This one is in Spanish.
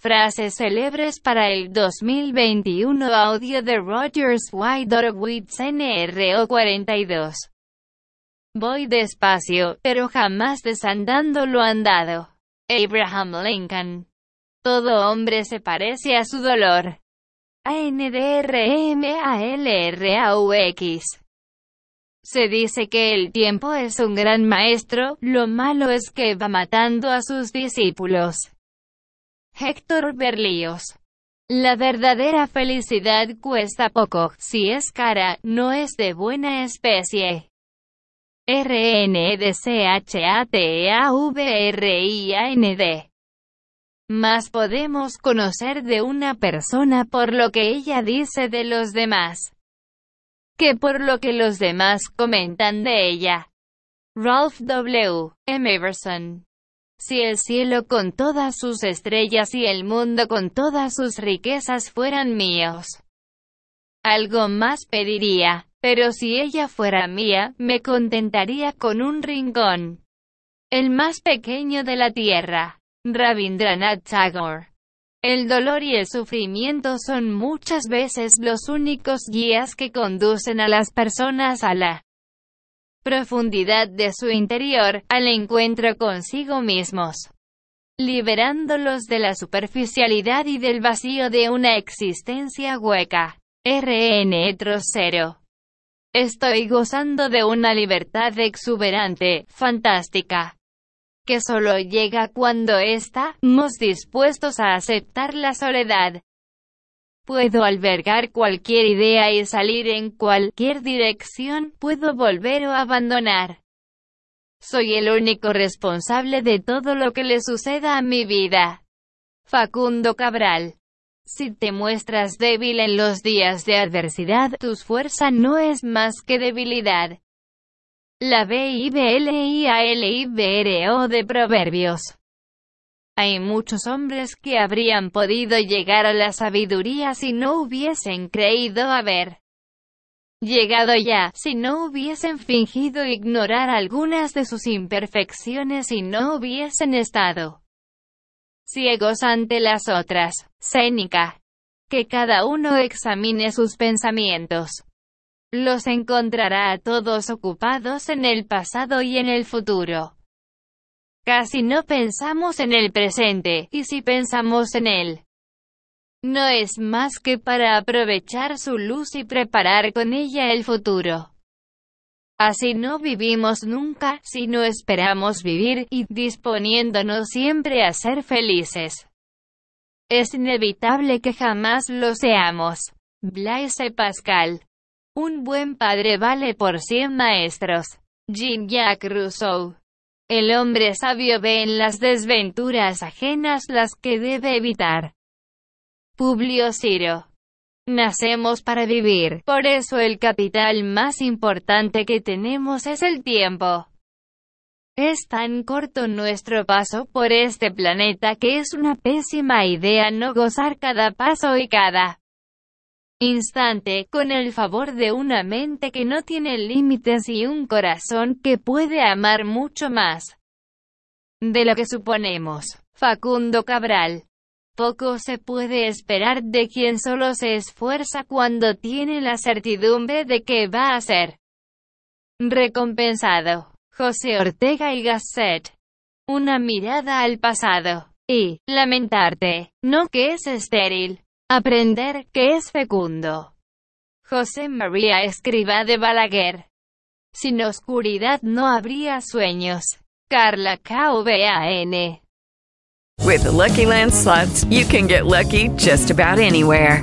Frases célebres para el 2021 Audio de Rogers White Horowitz NRO 42 Voy despacio, pero jamás desandando lo andado. Abraham Lincoln Todo hombre se parece a su dolor. ANDRMALRAUX Se dice que el tiempo es un gran maestro, lo malo es que va matando a sus discípulos. Héctor Berlíos La verdadera felicidad cuesta poco, si es cara, no es de buena especie. RNDCHATEAVRIAND Más podemos conocer de una persona por lo que ella dice de los demás que por lo que los demás comentan de ella. Ralph W. M. Everson Si el cielo con todas sus estrellas y el mundo con todas sus riquezas fueran míos, algo más pediría, pero si ella fuera mía, me contentaría con un rincón. El más pequeño de la tierra. Rabindranath Tagore el dolor y el sufrimiento son muchas veces los únicos guías que conducen a las personas a la profundidad de su interior, al encuentro consigo mismos, liberándolos de la superficialidad y del vacío de una existencia hueca. RN 0 Estoy gozando de una libertad exuberante, fantástica que solo llega cuando estamos dispuestos a aceptar la soledad. Puedo albergar cualquier idea y salir en cualquier dirección, puedo volver o abandonar. Soy el único responsable de todo lo que le suceda a mi vida. Facundo Cabral. Si te muestras débil en los días de adversidad, tu fuerza no es más que debilidad. La B-I-B-L-I-A-L-I-B-R-O de Proverbios. Hay muchos hombres que habrían podido llegar a la sabiduría si no hubiesen creído haber llegado ya, si no hubiesen fingido ignorar algunas de sus imperfecciones y no hubiesen estado ciegos ante las otras. Cénica. Que cada uno examine sus pensamientos los encontrará a todos ocupados en el pasado y en el futuro. Casi no pensamos en el presente, y si pensamos en él, no es más que para aprovechar su luz y preparar con ella el futuro. Así no vivimos nunca, sino esperamos vivir, y disponiéndonos siempre a ser felices. Es inevitable que jamás lo seamos. Blaise Pascal un buen padre vale por cien maestros. Jean-Jacques Rousseau. El hombre sabio ve en las desventuras ajenas las que debe evitar. Publio Ciro. Nacemos para vivir, por eso el capital más importante que tenemos es el tiempo. Es tan corto nuestro paso por este planeta que es una pésima idea no gozar cada paso y cada instante, con el favor de una mente que no tiene límites y un corazón que puede amar mucho más de lo que suponemos. Facundo Cabral. Poco se puede esperar de quien solo se esfuerza cuando tiene la certidumbre de que va a ser recompensado. José Ortega y Gasset. Una mirada al pasado. Y, lamentarte, no que es estéril. Aprender, que es fecundo. José María Escriba de Balaguer. Sin oscuridad no habría sueños. Carla K.O.V.A.N. With the Lucky Land slots, you can get lucky just about anywhere.